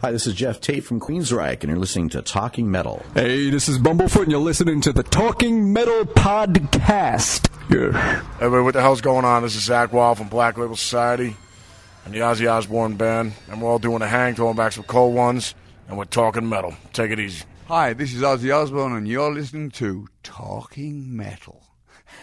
Hi, this is Geoff Tate from Queensryche, and you're listening to Talking Metal. Hey, this is Bumblefoot, and you're listening to the Talking Metal Podcast. Yeah. Everybody, what the hell's going on? This is Zakk Wylde from Black Label Society and the Ozzy Osbourne Band, and we're all doing a hang, throwing back some cold ones, and we're talking metal. Take it easy. Hi, this is Ozzy Osbourne, and you're listening to Talking Metal.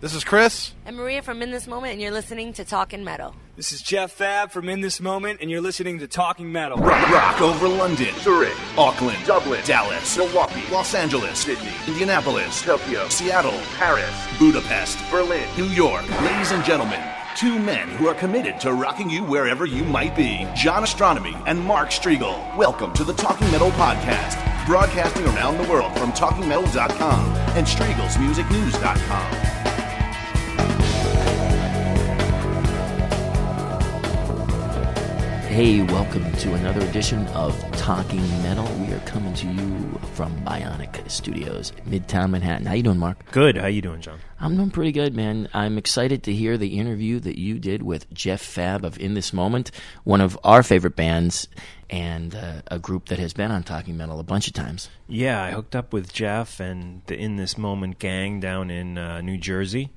This is Chris. I'm Maria from In This Moment, and you're listening to Talking Metal. This is Jeff Fabb from In This Moment, and you're listening to Talking Metal. Rock, rock over London, Zurich, Auckland, Dublin, Dallas, Milwaukee, Los Angeles, Sydney, Indianapolis, Tokyo, Seattle, Paris, Budapest, Berlin, New York. Ladies and gentlemen, two men who are committed to rocking you wherever you might be. John Ostronomy and Mark Strigl. Welcome to the Talking Metal Podcast, broadcasting around the world from TalkingMetal.com and StriglsMusicNews.com. Hey, welcome to another edition of Talking Metal. We are coming to you from Bionic Studios, Midtown Manhattan. How you doing, Mark? Good. How you doing, John? I'm doing pretty good, man. I'm excited to hear the interview that you did with Jeff Fabb of In This Moment, one of our favorite bands and uh, a group that has been on Talking Metal a bunch of times. Yeah, I hooked up with Jeff and the In This Moment gang down in uh, New Jersey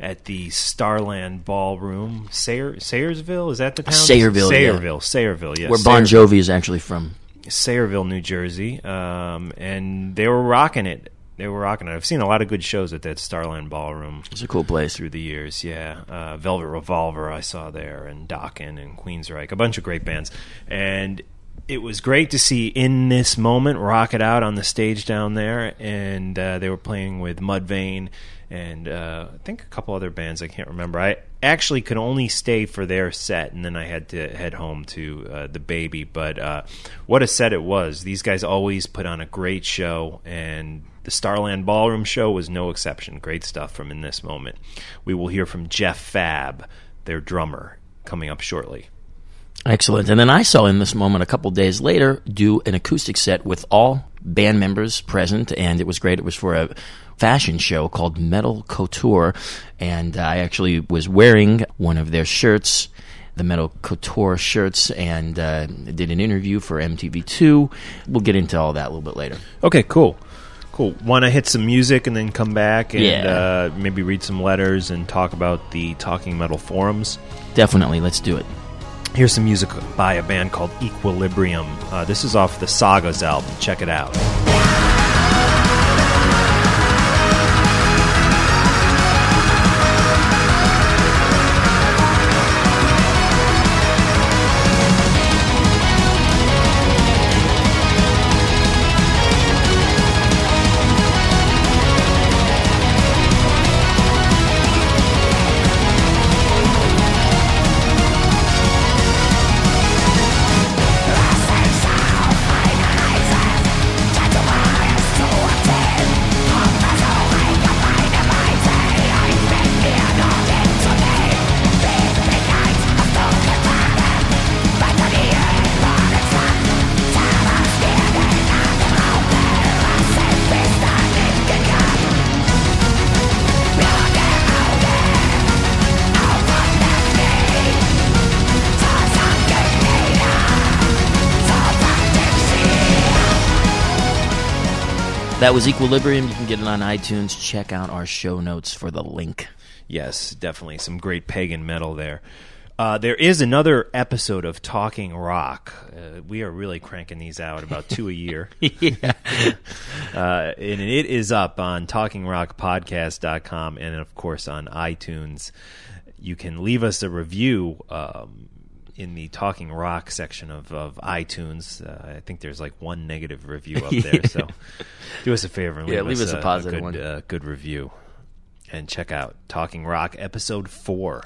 at the Starland Ballroom, Sayer, Sayersville. Is that the town? Sayreville, yeah. Sayreville, Sayreville. Yes, Where Bon Jovi is actually from. Sayreville, New Jersey, um, and they were rocking it. They were rocking it. I've seen a lot of good shows at that Starland Ballroom. It's a cool place through the years. Yeah, uh, Velvet Revolver I saw there, and Dokken and Queensryche, a bunch of great bands, and it was great to see in this moment rock it out on the stage down there, and uh, they were playing with Mudvayne and uh, I think a couple other bands I can't remember. I actually could only stay for their set, and then I had to head home to uh, the baby. But uh, what a set it was! These guys always put on a great show, and the Starland Ballroom show was no exception. Great stuff from in this moment. We will hear from Jeff Fabb, their drummer, coming up shortly. Excellent. And then I saw in this moment a couple days later do an acoustic set with all band members present, and it was great. It was for a fashion show called Metal Couture, and I actually was wearing one of their shirts. The Metal Couture shirts, and uh, did an interview for MTV2. We'll get into all that a little bit later. Okay, cool. Cool. Want to hit some music and then come back and Yeah. uh, maybe read some letters and talk about the Talking Metal forums? Definitely, let's do it. Here's some music by a band called Equilibrium. Uh, this is off the Sagas album. Check it out. That was Equilibrium. You can get it on iTunes. Check out our show notes for the link. Yes, definitely some great pagan metal there. Uh, there is another episode of Talking Rock. Uh, we are really cranking these out about two a year. yeah. uh, and it is up on talkingrockpodcast.com and, of course, on iTunes. You can leave us a review um, in the Talking Rock section of, of iTunes. Uh, I think there's like one negative review up there. So do us a favor and Yeah, leave, leave us a positive good, one. Uh, good review. And check out Talking Rock episode four.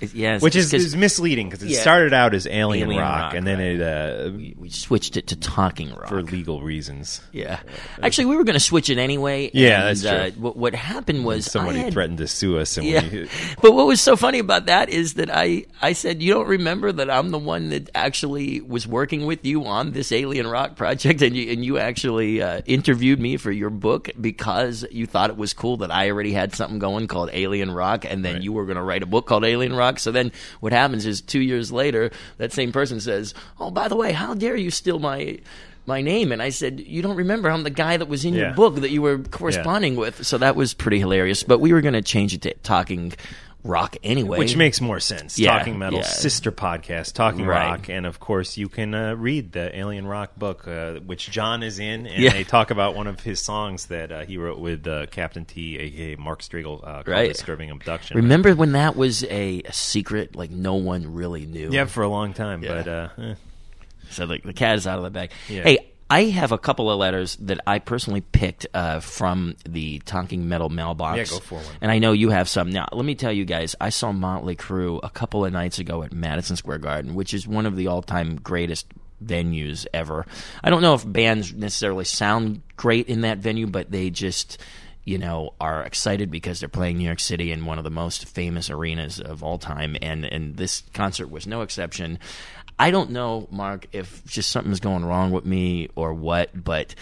It- yeah, it's which is, is misleading because it Yeah. started out as Alien, Alien Rock, Rock, and then right. it uh, we, we switched it to Talking Rock for legal reasons. Yeah, actually, we were going to switch it anyway. Yeah, and, that's true. Uh, what, what happened was Somebody had- threatened to sue us, and Yeah, we, but what was so funny about that is that I I said you don't remember that I'm the one that actually was working with you on this Alien Rock project, and you and you actually uh, interviewed me for your book because you thought it was cool that I already had something going called Alien Rock, and then you were going to write a book called Alien Rock. So then what happens is two years later, that same person says, "Oh, by the way, how dare you steal my." My name, and I said, "You don't remember? I'm the guy that was in Yeah. your book that you were corresponding with." So that was pretty hilarious. But we were going to change it to talking rock anyway, which makes more sense. Yeah, Talking Metal yeah. sister podcast, Talking Right. Rock, and of course you can uh, read the Alien Rock book, uh, which John is in, and Yeah. they talk about one of his songs that uh, he wrote with uh, Captain T, aka Mark Strigl, uh, called Right. "Disturbing Abduction." Remember when that was a, a secret? Like no one really knew. Yeah, for a long time, but uh, eh. So the, the cat is out of the bag. Yeah. Hey, I have a couple of letters that I personally picked uh, from the Talking Metal mailbox. Yeah, go for one. And I know you have some. Now, let me tell you guys, I saw Motley Crue a couple of nights ago at Madison Square Garden, which is one of the all-time greatest venues ever. I don't know if bands necessarily sound great in that venue, but they just you know are excited because they're playing New York City in one of the most famous arenas of all time and and this concert was no exception. I don't know, Mark, if just something's going wrong with me or what, but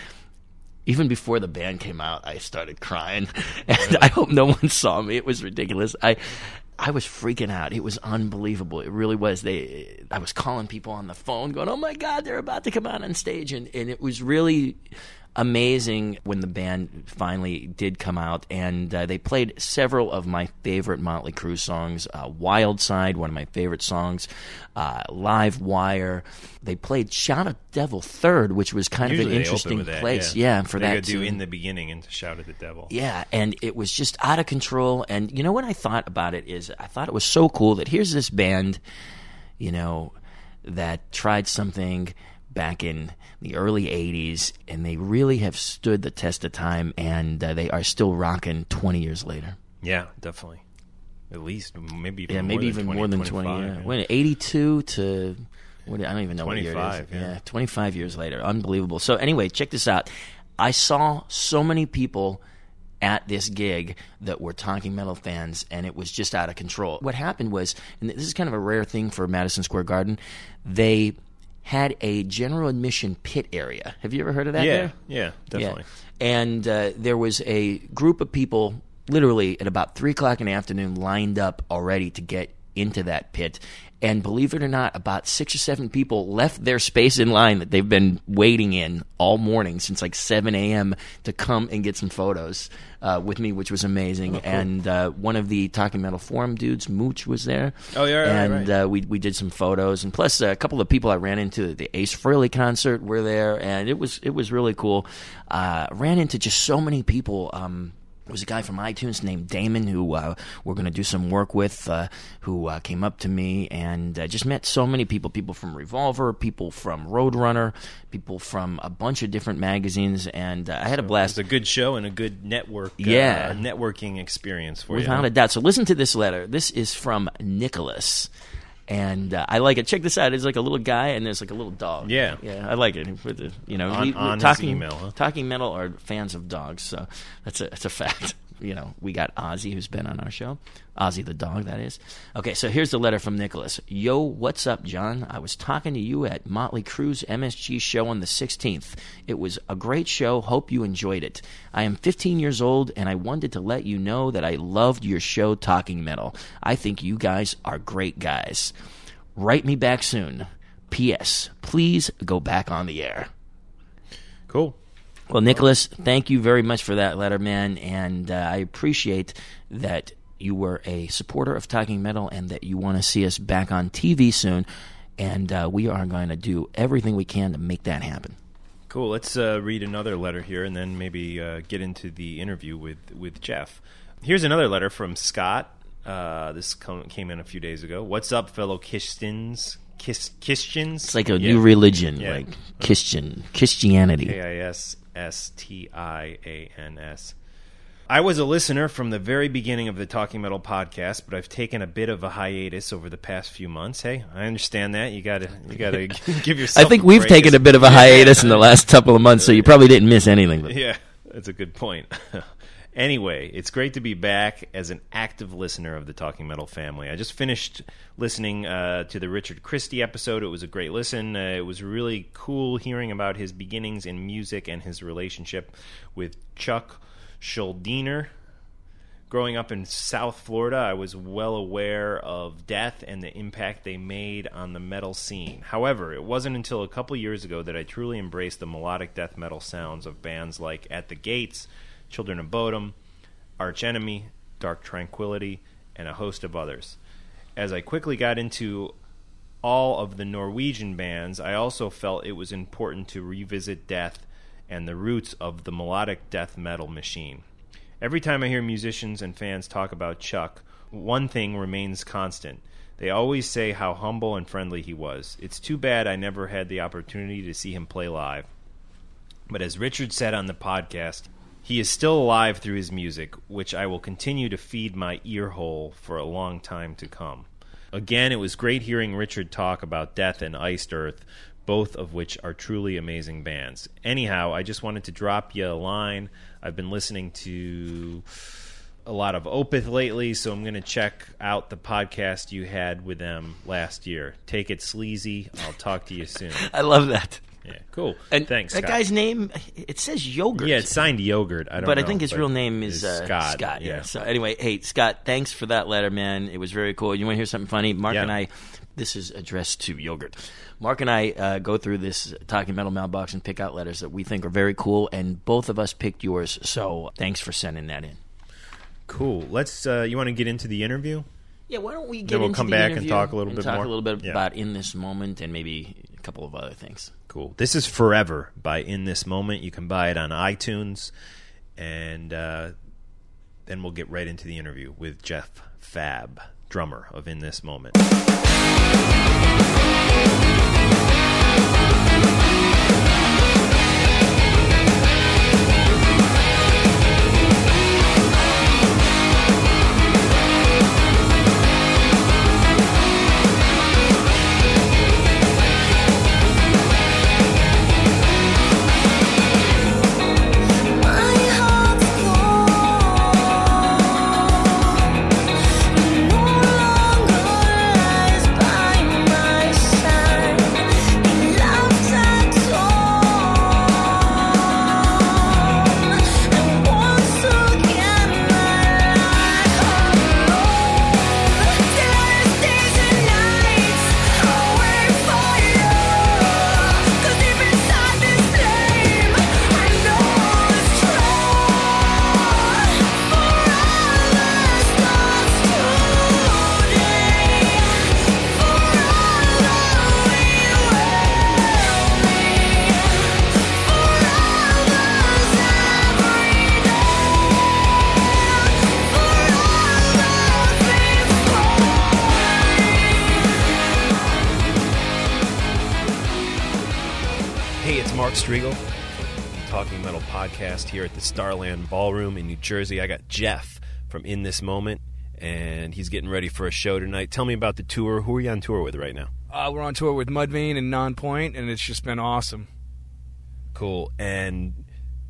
even before the band came out, I started crying, and I hope no one saw me. It was ridiculous. I, I was freaking out. It was unbelievable. It really was. They, I was calling people on the phone, going, "Oh my God, they're about to come out on stage," and and it was really amazing when the band finally did come out and uh, they played several of my favorite Motley Crue songs uh, Wild Side one of my favorite songs uh, Live Wire they played Shout at the Devil Third which was kind usually of an interesting that, place yeah, for they that do in the beginning and shout at the devil. Yeah, and it was just out of control. And you know what I thought about it is I thought it was so cool that here's this band, you know, that tried something back in the early 80s and they really have stood the test of time and uh, they are still rocking 20 years later. Yeah, definitely. At least maybe even yeah, more maybe than even 20, more than 20. 25, yeah. yeah. When 82 to what I don't even know what year it 25, yeah. 25 years later. Unbelievable. So anyway, check this out. I saw so many people at this gig that were Talking Metal fans, and it was just out of control. What happened was, and this is kind of a rare thing for Madison Square Garden, they had a general admission pit area. Have you ever heard of that? Yeah, there? yeah, definitely. And uh, there was a group of people, literally at about three o'clock in the afternoon, lined up already to get into that pit. And believe it or not, about six or seven people left their space in line that they've been waiting in all morning since like 7 a.m. to come and get some photos uh, with me, which was amazing. Oh, cool. And uh, one of the Talking Metal Forum dudes, Mooch, was there. Oh, yeah, right, And right. Uh, we we did some photos, and plus uh, a couple of people I ran into at the Ace Frehley concert were there, and it was it was really cool. Uh, ran into just so many people. Um, there was a guy from iTunes named Damon who uh, we're going to do some work with, uh, who uh, came up to me and uh, just met so many people. People from Revolver, people from Roadrunner, people from a bunch of different magazines, and uh, I had a blast. It's a good show and a good network, Yeah. uh, networking experience for Without you. a doubt. So listen to this letter. This is from Nicholas. And uh, I like it. Check this out. It's like a little guy, and there's like a little dog. Yeah. yeah, I like it. You know, On- we- on talking email, huh? talking metal are fans of dogs, so that's a that's a fact. You know, we got Ozzy who's been on our show, Ozzy the dog, that is. Okay, so here's the letter from Nicholas. Yo, what's up, John? I was talking to you at Motley Crue's MSG show on the 16th. It was a great show. Hope you enjoyed it. I am 15 years old, and I wanted to let you know that I loved your show, Talking Metal. I think you guys are great guys. Write me back soon. P.S. Please go back on the air. Cool. Well, Nicholas, thank you very much for that letter, man, and uh, I appreciate that you were a supporter of Talking Metal and that you want to see us back on TV soon. And uh, we are going to do everything we can to make that happen. Cool. Let's uh, read another letter here, and then maybe uh, get into the interview with with Jeff. Here's another letter from Scott. Uh, this com- came in a few days ago. What's up, fellow Christians? Kiss, Christians? It's like a Yeah. new religion, Yeah. like Christian Christianity. K I S S T I A N S. I was a listener from the very beginning of the Talking Metal podcast, but I've taken a bit of a hiatus over the past few months. Hey, I understand that. You gotta, you gotta give yourself. I think we've break. taken a bit of a hiatus in the last couple of months, so you probably didn't miss anything. But Yeah, that's a good point. Anyway, it's great to be back as an active listener of the Talking Metal family. I just finished listening uh, to the Richard Christie episode. It was a great listen. Uh, it was really cool hearing about his beginnings in music and his relationship with Chuck Schuldiner. Growing up in South Florida, I was well aware of death and the impact they made on the metal scene. However, it wasn't until a couple years ago that I truly embraced the melodic death metal sounds of bands like At the Gates, Children of Bodom, Arch Enemy, Dark Tranquillity, and a host of others. As I quickly got into all of the Norwegian bands, I also felt it was important to revisit death and the roots of the melodic death metal machine. Every time I hear musicians and fans talk about Chuck, one thing remains constant. They always say how humble and friendly he was. It's too bad I never had the opportunity to see him play live. But as Richard said on the podcast, he is still alive through his music, which I will continue to feed my ear hole for a long time to come. Again, it was great hearing Richard talk about Death and Iced Earth, both of which are truly amazing bands. Anyhow, I just wanted to drop you a line. I've been listening to a lot of Opeth lately, so I'm going to check out the podcast you had with them last year. Take it sleazy. I'll talk to you soon. I love that. Yeah, cool. And Thanks. That Scott. guy's name it says yogurt. Yeah, it's signed yogurt. I don't but know, I think his real name is uh, Scott. Yeah. So anyway, hey Scott, thanks for that letter, man. It was very cool. You want to hear something funny? Mark Yeah. and I. This is addressed to yogurt. Mark and I uh, go through this talking metal mailbox and pick out letters that we think are very cool, and both of us picked yours. So thanks for sending that in. Cool. Let's. Uh, you want to get into the interview? Yeah, why don't we get Then we'll into come the back and talk a little bit talk more? a little bit Yeah. about in this moment and maybe couple of other things. Cool. This is Forever by In This Moment. You can buy it on iTunes, and uh, then we'll get right into the interview with Jeff Fabb, drummer of In This Moment. Mark Strigl Talking Metal podcast here at the Starland Ballroom in New Jersey. I got Jeff from In This Moment, and he's getting ready for a show tonight. Tell me about the tour. Who are you on tour with right now? Uh, we're on tour with Mudvayne and Nonpoint, and it's just been awesome. Cool. And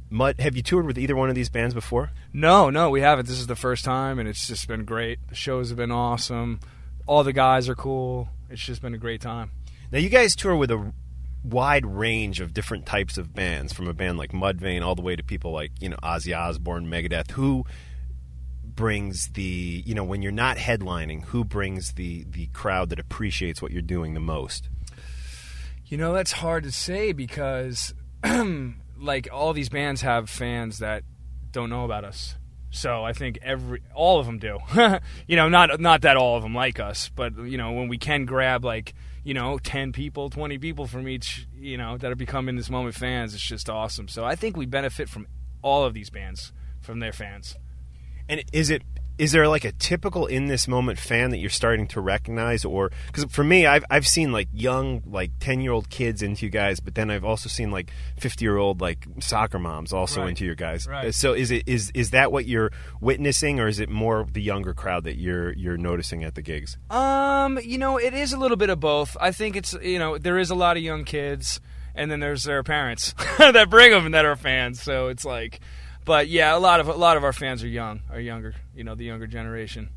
Mud, have you toured with either one of these bands before? No, no, we haven't. This is the first time, and it's just been great. The shows have been awesome. All the guys are cool. It's just been a great time. Now, you guys tour with a wide range of different types of bands, from a band like Mudvayne all the way to people like you know Ozzy Osbourne, Megadeth. Who brings the you know when you're not headlining? Who brings the the crowd that appreciates what you're doing the most? You know, that's hard to say because, like, all these bands have fans that don't know about us. So I think every all of them do. you know, not not that all of them like us, but you know, when we can grab like you know ten people, twenty people from each, you know, that are becoming this moment fans, it's just awesome. So I think we benefit from all of these bands from their fans. And is it is there like a typical in this moment fan that you're starting to recognize or because for me I've, I've seen like young like 10 year old kids into you guys but then i've also seen like 50 year old like soccer moms also Right. into your guys Right. so is it is is that what you're witnessing or is it more the younger crowd that you're you're noticing at the gigs Um, you know, it is a little bit of both. I think it's you know there is a lot of young kids, and then there's their parents that bring them and that are fans. So it's like, but yeah, a lot of a lot of our fans are young, are younger. You know, the younger generation.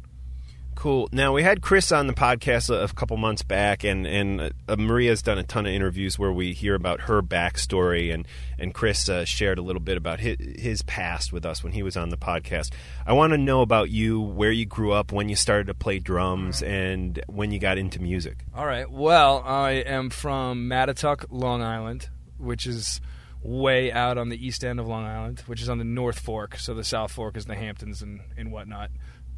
Cool. Now we had Chris on the podcast a, a couple months back, and and uh, Maria's done a ton of interviews where we hear about her backstory, and and Chris uh, shared a little bit about his, his past with us when he was on the podcast. I want to know about you, where you grew up, when you started to play drums, and when you got into music. All right. Well, I am from Mattituck, Long Island, which is way out on the east end of Long Island, which is on the North Fork. So the South Fork is the Hamptons and, and whatnot.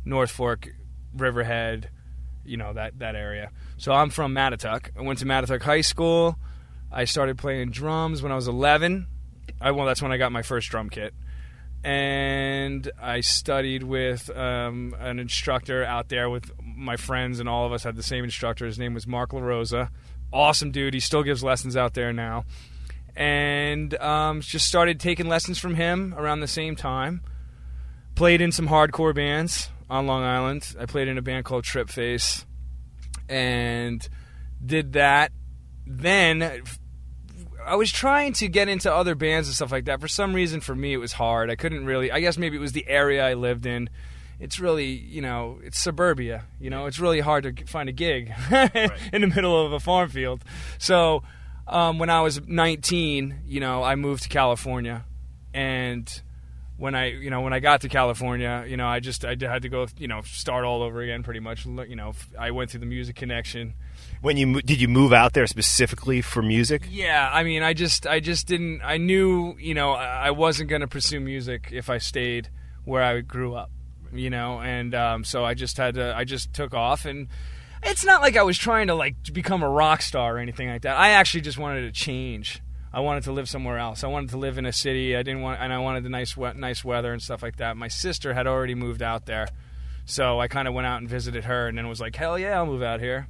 North Fork, Riverhead, you know, that, that area. So I'm from Mattituck. I went to Mattituck High School. I started playing drums when I was 11. I, well, that's when I got my first drum kit. And I studied with um, an instructor out there with my friends, and all of us had the same instructor. His name was Mark LaRosa. Awesome dude. He still gives lessons out there now. And um, just started taking lessons from him around the same time. Played in some hardcore bands on Long Island. I played in a band called Trip Face and did that. Then I was trying to get into other bands and stuff like that. For some reason, for me, it was hard. I couldn't really. I guess maybe it was the area I lived in. It's really, you know, it's suburbia. You know, it's really hard to find a gig in the middle of a farm field. So, um, when I was 19, you know, I moved to California, and when I, you know, when I got to California, you know, I just I had to go, you know, start all over again, pretty much. You know, I went through the music connection. When you did you move out there specifically for music? Yeah, I mean, I just, I just didn't. I knew, you know, I wasn't going to pursue music if I stayed where I grew up, you know, and um, so I just had to. I just took off, and it's not like I was trying to like become a rock star or anything like that. I actually just wanted to change. I wanted to live somewhere else. I wanted to live in a city. I didn't want, and I wanted the nice, nice weather and stuff like that. My sister had already moved out there, so I kind of went out and visited her, and then was like, hell yeah, I'll move out here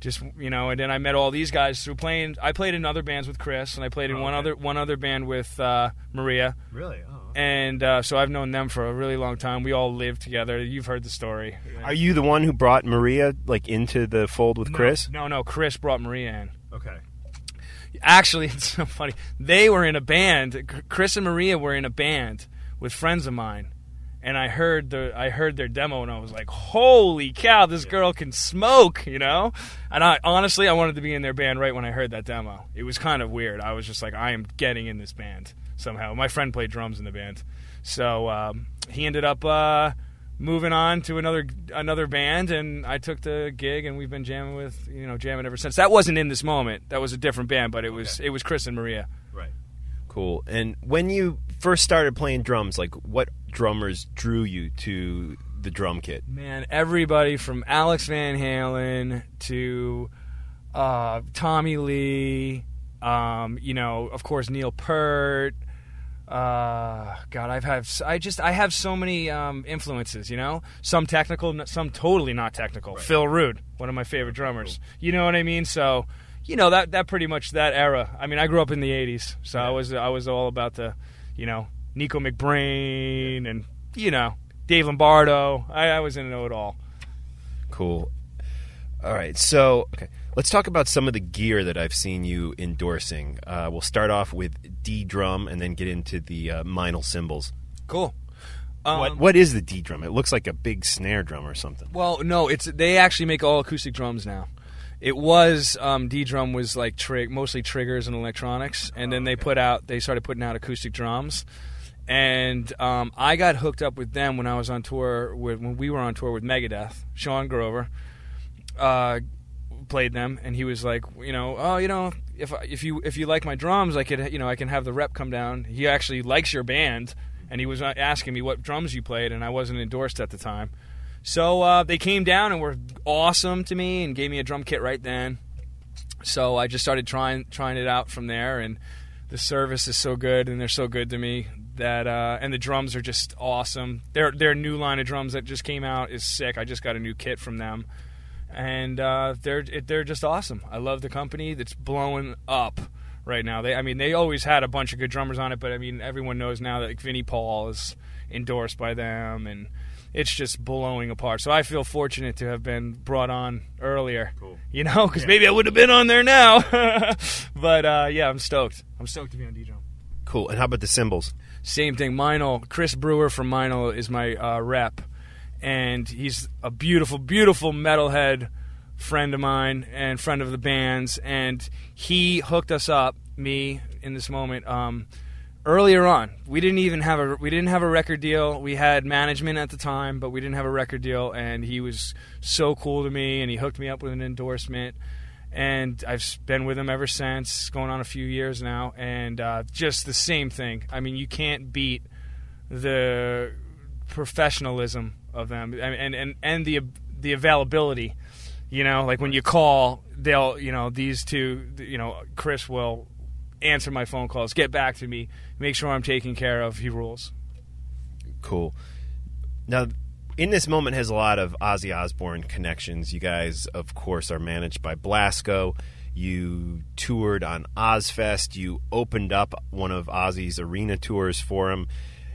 just you know and then i met all these guys through playing i played in other bands with chris and i played in one other one other band with uh, maria. Really? Oh. and uh, so i've known them for a really long time. We all lived together. You've heard the story. Are you the one who brought Maria like into the fold with Chris? no no. Chris brought maria in. Okay. actually it's so funny. They were in a band chris and maria were in a band with friends of mine and I heard the I heard their demo and I was like, "Holy cow, this girl can smoke!" You know. And I honestly, I wanted to be in their band right when I heard that demo. It was kind of weird. I was just like, "I am getting in this band somehow." My friend played drums in the band, so um, he ended up uh, moving on to another another band, and I took the gig, and we've been jamming with you know jamming ever since. That wasn't in this moment. That was a different band, but it was it was Chris and Maria. Right. Cool. And when you first started playing drums, like what drummers drew you to the drum kit? Man, everybody from Alex Van Halen to uh, Tommy Lee, um, you know, of course Neil Peart. Uh, God, I've had I just I have so many um, influences. You know, some technical, some totally not technical. Phil Rudd, one of my favorite drummers. You know what I mean? So, you know that that pretty much that era. I mean, I grew up in the '80s, so I was I was all about the, you know, Nicko McBrain and you know Dave Lombardo. I, I was in know it all. Cool. All right. So, okay. Let's talk about some of the gear that I've seen you endorsing. Uh, we'll start off with ddrum and then get into the uh, Meinl cymbals. Cool. what what is the ddrum? It looks like a big snare drum or something. Well, no, it's they actually make all acoustic drums now. It was um, ddrum was like trig- mostly triggers and electronics, and then they put out they started putting out acoustic drums. And um, I got hooked up with them when I was on tour with when we were on tour with Megadeth. Shawn Drover uh, played them, and he was like, you know, oh, you know, if if you if you like my drums, I could you know I can have the rep come down. He actually likes your band, and he was uh, asking me what drums you played, and I wasn't endorsed at the time. So uh, they came down and were awesome to me and gave me a drum kit right then. So I just started trying trying it out from there, and the service is so good, and they're so good to me that, uh, and the drums are just awesome. Their their new line of drums that just came out is sick. I just got a new kit from them, and uh, they're they're just awesome. I love the company that's blowing up right now. They, I mean, they always had a bunch of good drummers on it, but I mean, everyone knows now that like, Vinnie Paul is endorsed by them, and it's just blowing apart. So I feel fortunate to have been brought on earlier. Cool. You know, because maybe I would have been on there now. but uh, yeah, I'm stoked. I'm stoked to be on ddrum. Cool. And how about the cymbals? Same thing. Meinl, Chris Brewer from Meinl is my uh, rep, and he's a beautiful, beautiful metalhead friend of mine and friend of the band's, and he hooked us up, me in this moment. Um, earlier on, we didn't even have a we didn't have a record deal. We had management at the time, but we didn't have a record deal. And he was so cool to me, and he hooked me up with an endorsement. And I've been with him ever since, going on a few years now, and uh, just the same thing. I mean, you can't beat the professionalism of them, and and and the the availability. You know, like when you call, they'll you know these two, you know, Chris will answer my phone calls, get back to me, make sure I'm taken care of. He rules. Cool. Now, in this moment has a lot of Ozzy Osbourne connections. You guys, of course, are managed by Blasco. You toured on Ozzfest. You opened up one of Ozzy's arena tours for him.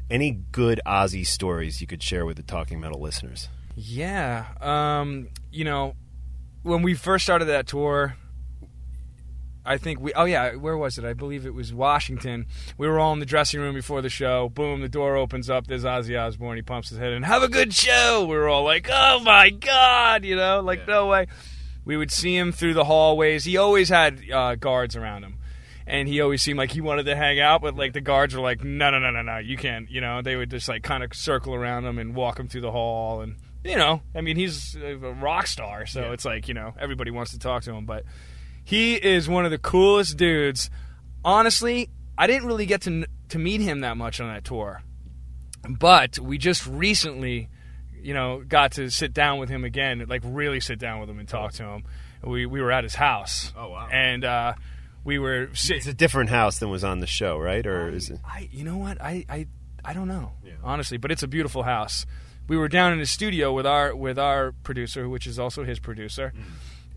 Any good Ozzy stories you could share with the Talking Metal listeners? Yeah. Um, you know, when we first started that tour, I think we. Oh yeah, where was it? I believe it was Washington. We were all in the dressing room before the show. Boom, the door opens up. There's Ozzy Osbourne. He pumps his head and Have a good show. We were all like, oh my god, you know, like yeah. no way. We would see him through the hallways. He always had uh, guards around him, and he always seemed like he wanted to hang out. But like the guards were like, no, no, no, no, no, you can't. You know, they would just like kind of circle around him and walk him through the hall and. You know, I mean, he's a rock star, so yeah. it's like you know everybody wants to talk to him, but he is one of the coolest dudes. Honestly, I didn't really get to to meet him that much on that tour, but we just recently, you know, got to sit down with him again, like really sit down with him and talk to him. We we were at his house. Oh wow! And uh, we were. Si- it's a different house than was on the show, right? Or I, is it? I you know what I I I don't know yeah. honestly, but it's a beautiful house. We were down in his studio with our with our producer, which is also his producer. Mm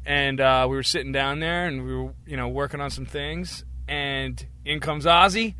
and uh, we were sitting down there and we were you know working on some things and in comes ozzy.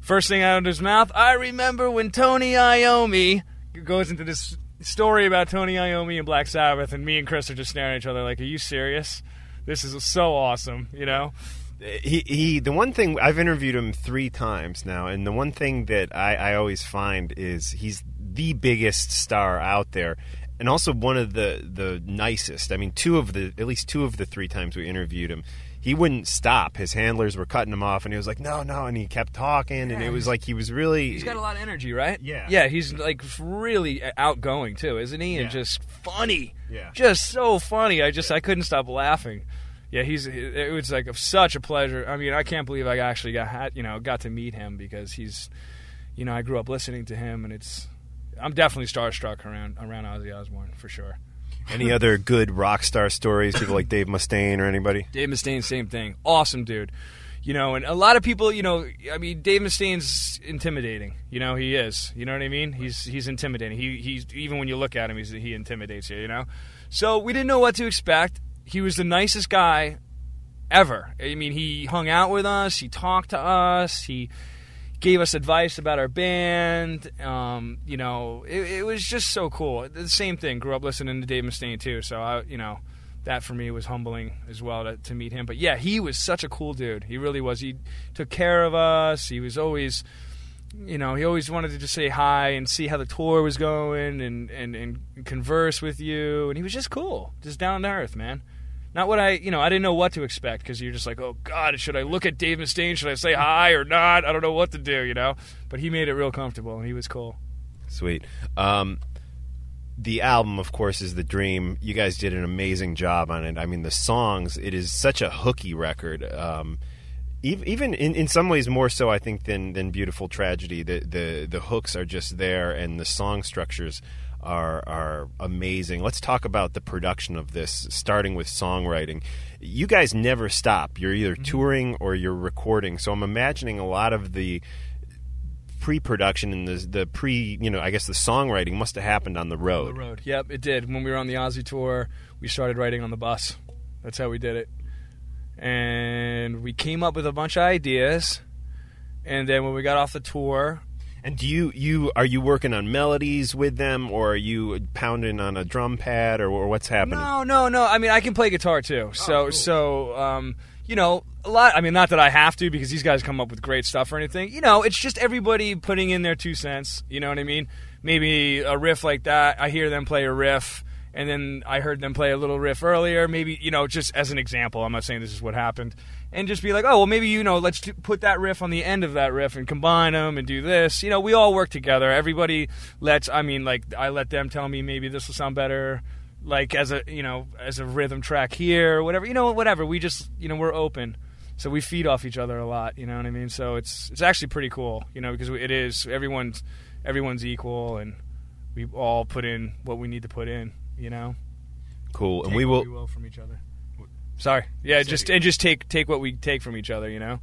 First thing out of his mouth i remember when tony iommi goes into this story about tony iommi and black sabbath and me and chris are just staring at each other like are you serious? This is so awesome you know? He, he the one thing I've interviewed him three times now, and the one thing that I, I always find is he's the biggest star out there, and also one of the the nicest. I mean, two of the at least two of the three times we interviewed him, he wouldn't stop. His handlers were cutting him off, and he was like, "No, no," and he kept talking, yeah, and it was like he was really. He's got a lot of energy, right? Yeah, yeah. He's like really uh, outgoing too, isn't he? And yeah. just funny. Yeah, just so funny. I just I couldn't stop laughing. Yeah, he's. It was like such a pleasure. I mean, I can't believe I actually got you know got to meet him because he's, you know, I grew up listening to him, and it's I'm definitely starstruck around around Ozzy Osbourne for sure. Any other good rock star stories? People like Dave Mustaine or anybody? Dave Mustaine, same thing. Awesome dude. You know, and a lot of people, you know, I mean, Dave Mustaine's intimidating. You know, he is. You know what I mean? He's he's intimidating. He he's even when you look at him, he's, he intimidates you. You know, so we didn't know what to expect. He was the nicest guy ever. I mean, he hung out with us. He talked to us. He gave us advice about our band. Um, you know, it, it, was just so cool. The same thing. Grew up listening to Dave Mustaine too, so I, you know, that for me was humbling as well to, to meet him. But yeah, he was such a cool dude. He really was. He took care of us. He was always, you know, he always wanted to just say hi and see how the tour was going and and, and converse with you. And he was just cool, just down to earth, man not what I, you know, I didn't know what to expect because you're just like, oh God, should I look at Dave Mustaine? Should I say hi or not? I don't know what to do, you know. But he made it real comfortable and he was cool. Sweet. Um, the album, of course, is the dream. You guys did an amazing job on it. I mean, the songs. It is such a hooky record. Um, Even in, in some ways more so, I think than than beautiful tragedy. The the the hooks are just there, and the song structures are are amazing. Let's talk about the production of this, starting with songwriting. You guys never stop. You're either mm-hmm. touring or you're recording. So I'm imagining a lot of the pre-production and the the pre, you know, I guess the songwriting must have happened on the road. The road. Yep, it did. When we were on the Ozzy tour, we started writing on the bus. That's how we did it. And we came up with a bunch of ideas. And then when we got off the tour, And do you you are you working on melodies with them, or are you pounding on a drum pad, or, or what's happening? No, no, no. I mean, I can play guitar too. So, so, um, you know, a lot. I mean, not that I have to because these guys come up with great stuff or anything. You know, it's just everybody putting in their two cents. You know what I mean? Maybe a riff like that. I hear them play a riff, and then I heard them play a little riff earlier. Maybe you know, just as an example. I'm not saying this is what happened. And just be like, oh well, maybe you know, let's put that riff on the end of that riff and combine them and do this. You know, we all work together. Everybody lets. I mean, like I let them tell me maybe this will sound better like as a you know as a rhythm track here or whatever you know whatever we just you know we're open so we feed off each other a lot you know what i mean so it's it's actually pretty cool you know because it is everyone's everyone's equal and we all put in what we need to put in you know Cool, and Take we what will. we will from each other sorry yeah just and just take take what we take from each other you know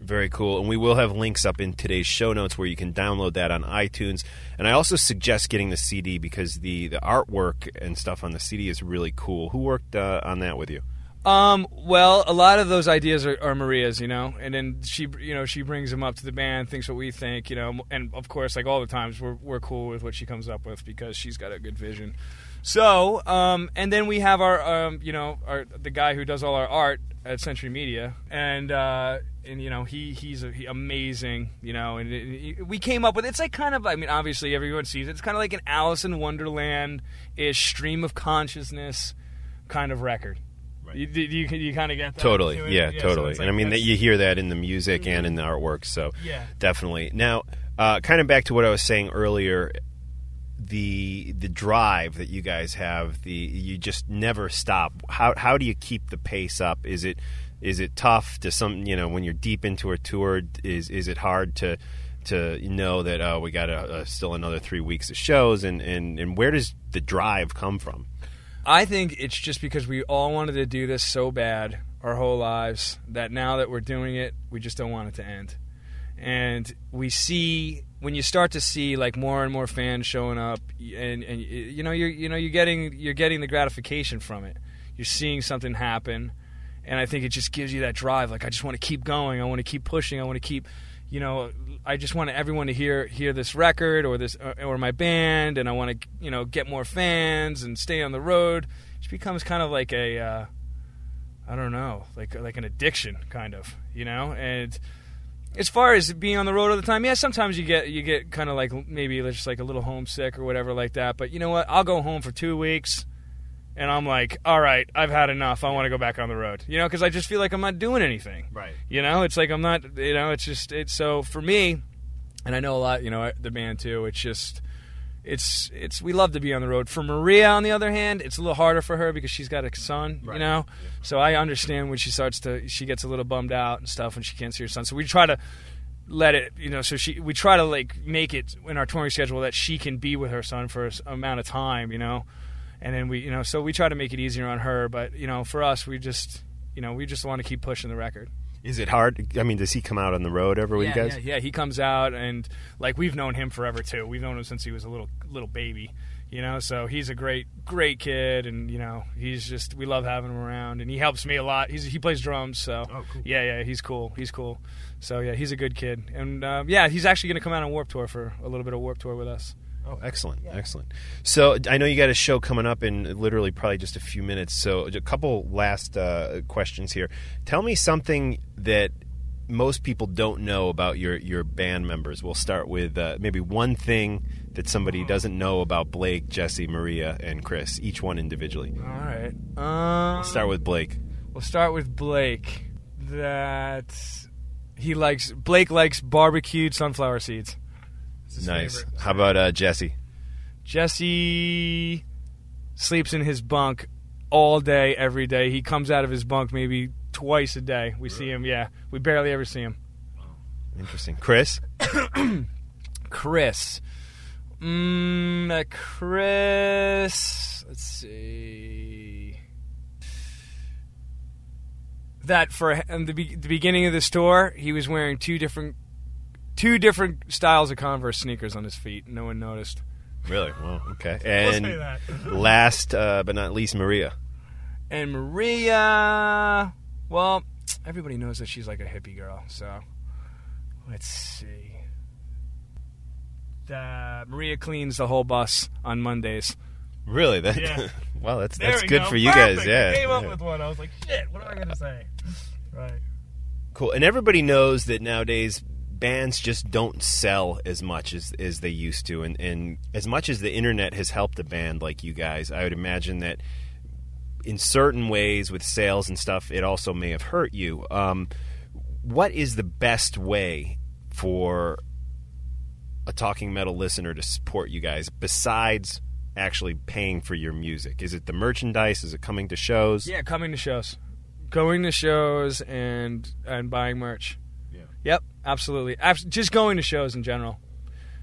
Very cool. And we will have links up in today's show notes where you can download that on iTunes. And I also suggest getting the CD because the, the artwork and stuff on the CD is really cool. Who worked uh, on that with you? Um. Well, a lot of those ideas are, are Maria's, you know, and then she, you know, she brings them up to the band, thinks what we think, you know, and of course, like all the times, we're we're cool with what she comes up with because she's got a good vision. So, um, and then we have our, um, you know, our the guy who does all our art at Century Media, and uh, and you know, he he's a, he, amazing, you know, and it, it- we came up with it's like kind of, I mean, obviously everyone sees it. It's kind of like an Alice in Wonderland ish stream of consciousness kind of record. You, you, you, you kind of get that? Totally. to it? Yeah, so totally. and I mean, that you hear that in the music and in the artwork. So Yeah. definitely. Now, uh, kind of back to what I was saying earlier. The the drive that you guys have, the you just never stop. How how do you keep the pace up? Is it is it tough to some you know when you're deep into a tour? Is is it hard to to know that oh we got a, uh still another three weeks of shows and, and and where does the drive come from? I think it's just because we all wanted to do this so bad our whole lives that now that we're doing it, we just don't want it to end. And we see when you start to see like more and more fans showing up, and and you know you're you know you're getting you're getting the gratification from it. You're seeing something happen, and I think it just gives you that drive. Like I just want to keep going. I want to keep pushing. I want to keep, you know, I just want everyone to hear hear this record or this or, my band, and I want to you know get more fans and stay on the road. It becomes kind of like a, uh, I don't know, like like an addiction, kind of, you know. And as far as being on the road all the time, yeah, sometimes you get you get kind of like maybe just like a little homesick or whatever like that. But you know what? I'll go home for two weeks and I'm like, all right, I've had enough. I want to go back on the road. You know, because I just feel like I'm not doing anything. Right. You know, it's like I'm not. You know, it's just it's so for me, and I know a lot. You know, the band too. It's just. It's it's we love to be on the road. For Maria, on the other hand, it's a little harder for her because she's got a son, you know. So I understand when she starts to she gets a little bummed out and stuff when she can't see her son. So we try to let it, you know. So she we try to like make it in our touring schedule that she can be with her son for a s- amount of time, you know and then we you know so we try to make it easier on her but you know for us we just you know we just want to keep pushing the record Is it hard? I mean, does he come out on the road ever with yeah, you guys? yeah, yeah he comes out and like we've known him forever too. We've known him since he was a little little baby you know? So he's a great great kid and you know he's just we love having him around and he helps me a lot. He's he plays drums so yeah yeah he's cool he's cool. So yeah he's a good kid and um, yeah he's actually going to come out on warp tour for a little bit of warp tour with us Oh, excellent, excellent. So I know you got a show coming up in literally probably just a few minutes. So a couple last uh, questions here. Tell me something that most people don't know about your your band members. We'll start with uh, maybe one thing that somebody doesn't know about Blake, Jesse, Maria, and Chris. Each one individually. all right um, We'll start with Blake. We'll start with Blake. That he likes Blake likes barbecued sunflower seeds. His Nice. favorite. How about uh, Jesse? Jesse sleeps in his bunk all day, every day. He comes out of his bunk maybe twice a day. We see him. Yeah, we barely ever see him. Interesting. Chris? Chris. Mm, uh, Chris. Let's see. That for the, be- the beginning of the tour, he was wearing two different, two different styles of Converse sneakers on his feet. No one noticed. Really? Well, okay. And that. last uh, but not least, Maria. And Maria, well, everybody knows that she's like a hippie girl. So let's see. Uh, Maria cleans the whole bus on Mondays. Really? That, Yeah. well, that's There that's we good go. for you Perfect. guys. Yeah. I came up Yeah. with one. I was like, shit. What am I gonna say? Right. Cool. And everybody knows that nowadays bands just don't sell as much as, as they used to. And, and as much as the internet has helped a band like you guys, I would imagine that in certain ways with sales and stuff, it also may have hurt you. Um, what is the best way for a talking metal listener to support you guys besides actually paying for your music? Is it the merchandise? Is it coming to shows? Yeah, coming to shows, going to shows, and and buying merch. Yep, absolutely. Just going to shows in general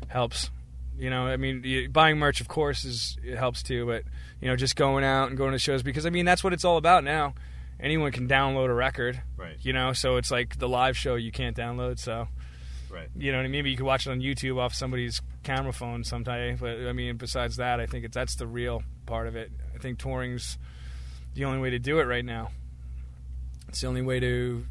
helps. You know, I mean, buying merch, of course, is it helps too. But you know, just going out and going to shows because I mean that's what it's all about now. Anyone can download a record, Right. You know, so it's like the live show you can't download. So, Right. you know what I mean? Maybe you could watch it on YouTube off somebody's camera phone sometime. But I mean, besides that, I think it's that's the real part of it. I think touring's the only way to do it right now. It's the only way to.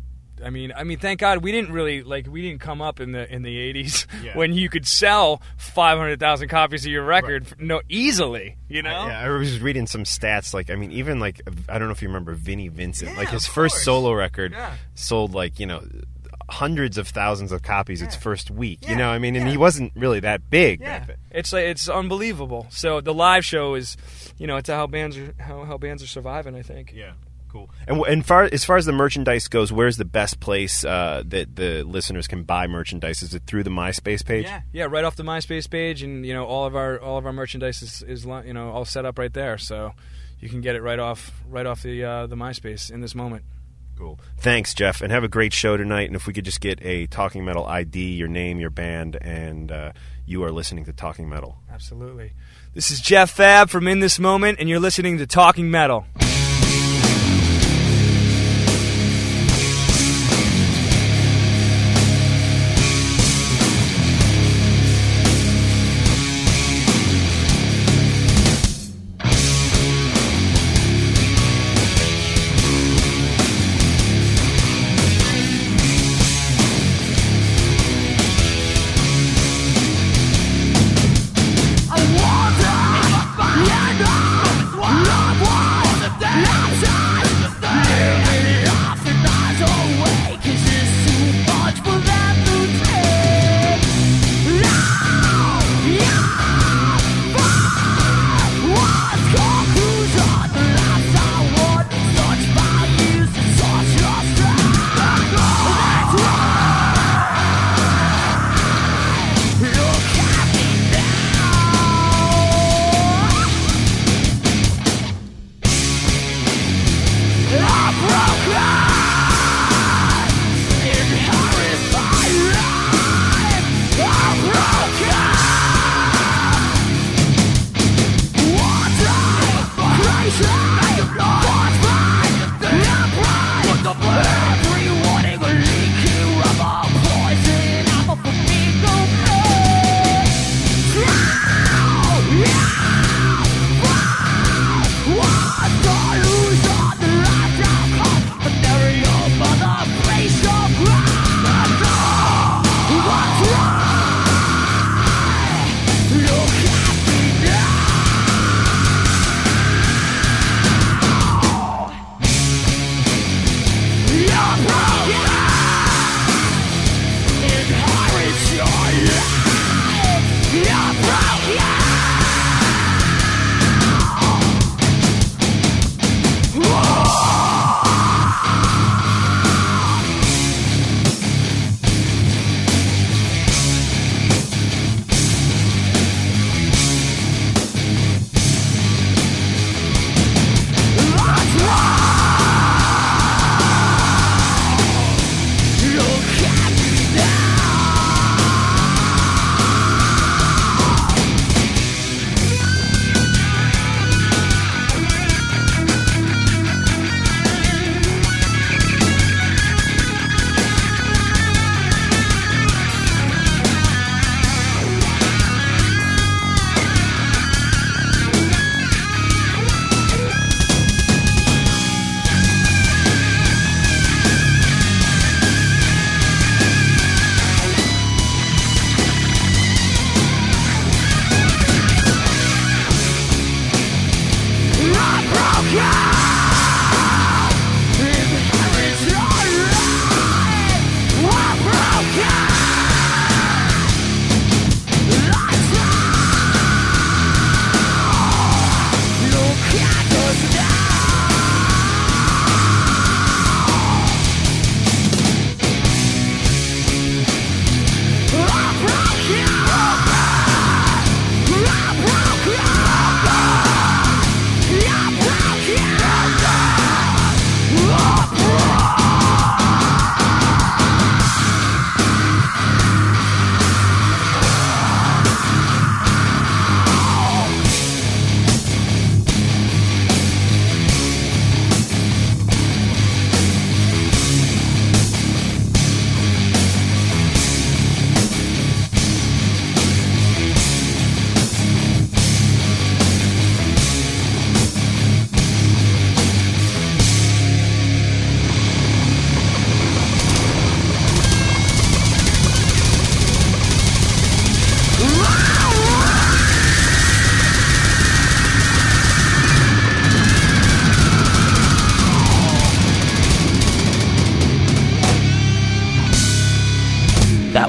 I mean, I mean, thank God we didn't really like we didn't come up in the in the '80s Yeah. when you could sell 500,000 copies of your record no easily. You know, Yeah, I was reading some stats. Like, I mean, even like I don't know if you remember Vinnie Vincent. yeah, like his first course. solo record Yeah. sold like you know hundreds of thousands of copies its first week. Yeah. You know, I mean, and he wasn't really that big Yeah, back it's like it's unbelievable. So the live show is, you know, it's how bands are how, how bands are surviving. I think. Yeah, cool. And, and far as far as the merchandise goes, where's the best place uh, that the listeners can buy merchandise? Is it through the MySpace page? Yeah, yeah, right off the MySpace page, and you know all of our all of our merchandise is, is you know all set up right there, so you can get it right off right off the uh, the MySpace in this moment. Cool. Thanks, Jeff, and have a great show tonight. And if we could just get a Talking Metal ID, your name, your band, and uh, you are listening to Talking Metal. Absolutely. This is Jeff Fabb from In This Moment, and you're listening to Talking Metal.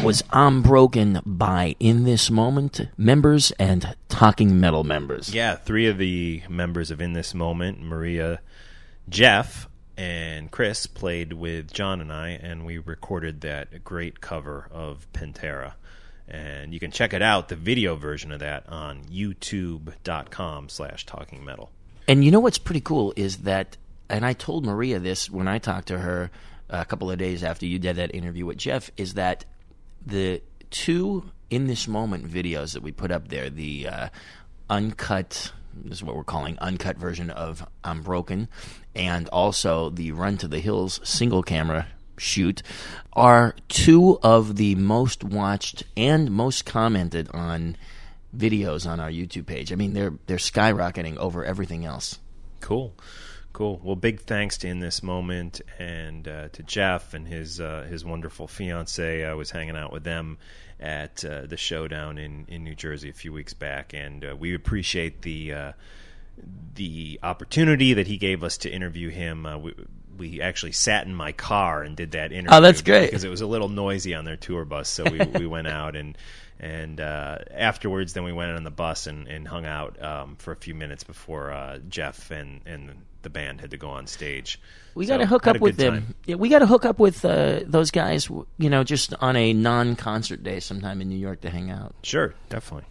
Was I'm Broken by In This Moment members and Talking Metal members. Yeah, three of the members of In This Moment, Maria, Jeff, and Chris, played with John and I, and we recorded that great cover of Pantera. And you can check it out, the video version of that, on youtube.com slash talking metal. And you know what's pretty cool is that, and I told Maria this when I talked to her a couple of days after you did that interview with Jeff, is that the two in this moment videos that we put up there, the uh, uncut, this is what we're calling uncut version of I'm Broken, and also the Run to the Hills single camera shoot, are two of the most watched and most commented on videos on our YouTube page. I mean, they're they're skyrocketing over everything else. Cool. Cool. Well, big thanks to in this moment and uh, to Jeff and his uh, his wonderful fiance. I was hanging out with them at uh, the showdown in, in New Jersey a few weeks back, and uh, we appreciate the uh, the opportunity that he gave us to interview him. Uh, we, we actually sat in my car and did that interview. Oh, that's great. because it was a little noisy on their tour bus. So we we went out and and uh, afterwards, then we went on the bus and, and hung out um, for a few minutes before uh, Jeff and, and the band had to go on stage. We So, got to hook up with them. time. Yeah, we got to hook up with uh, those guys. You know, just on a non-concert day sometime in New York to hang out. Sure, definitely.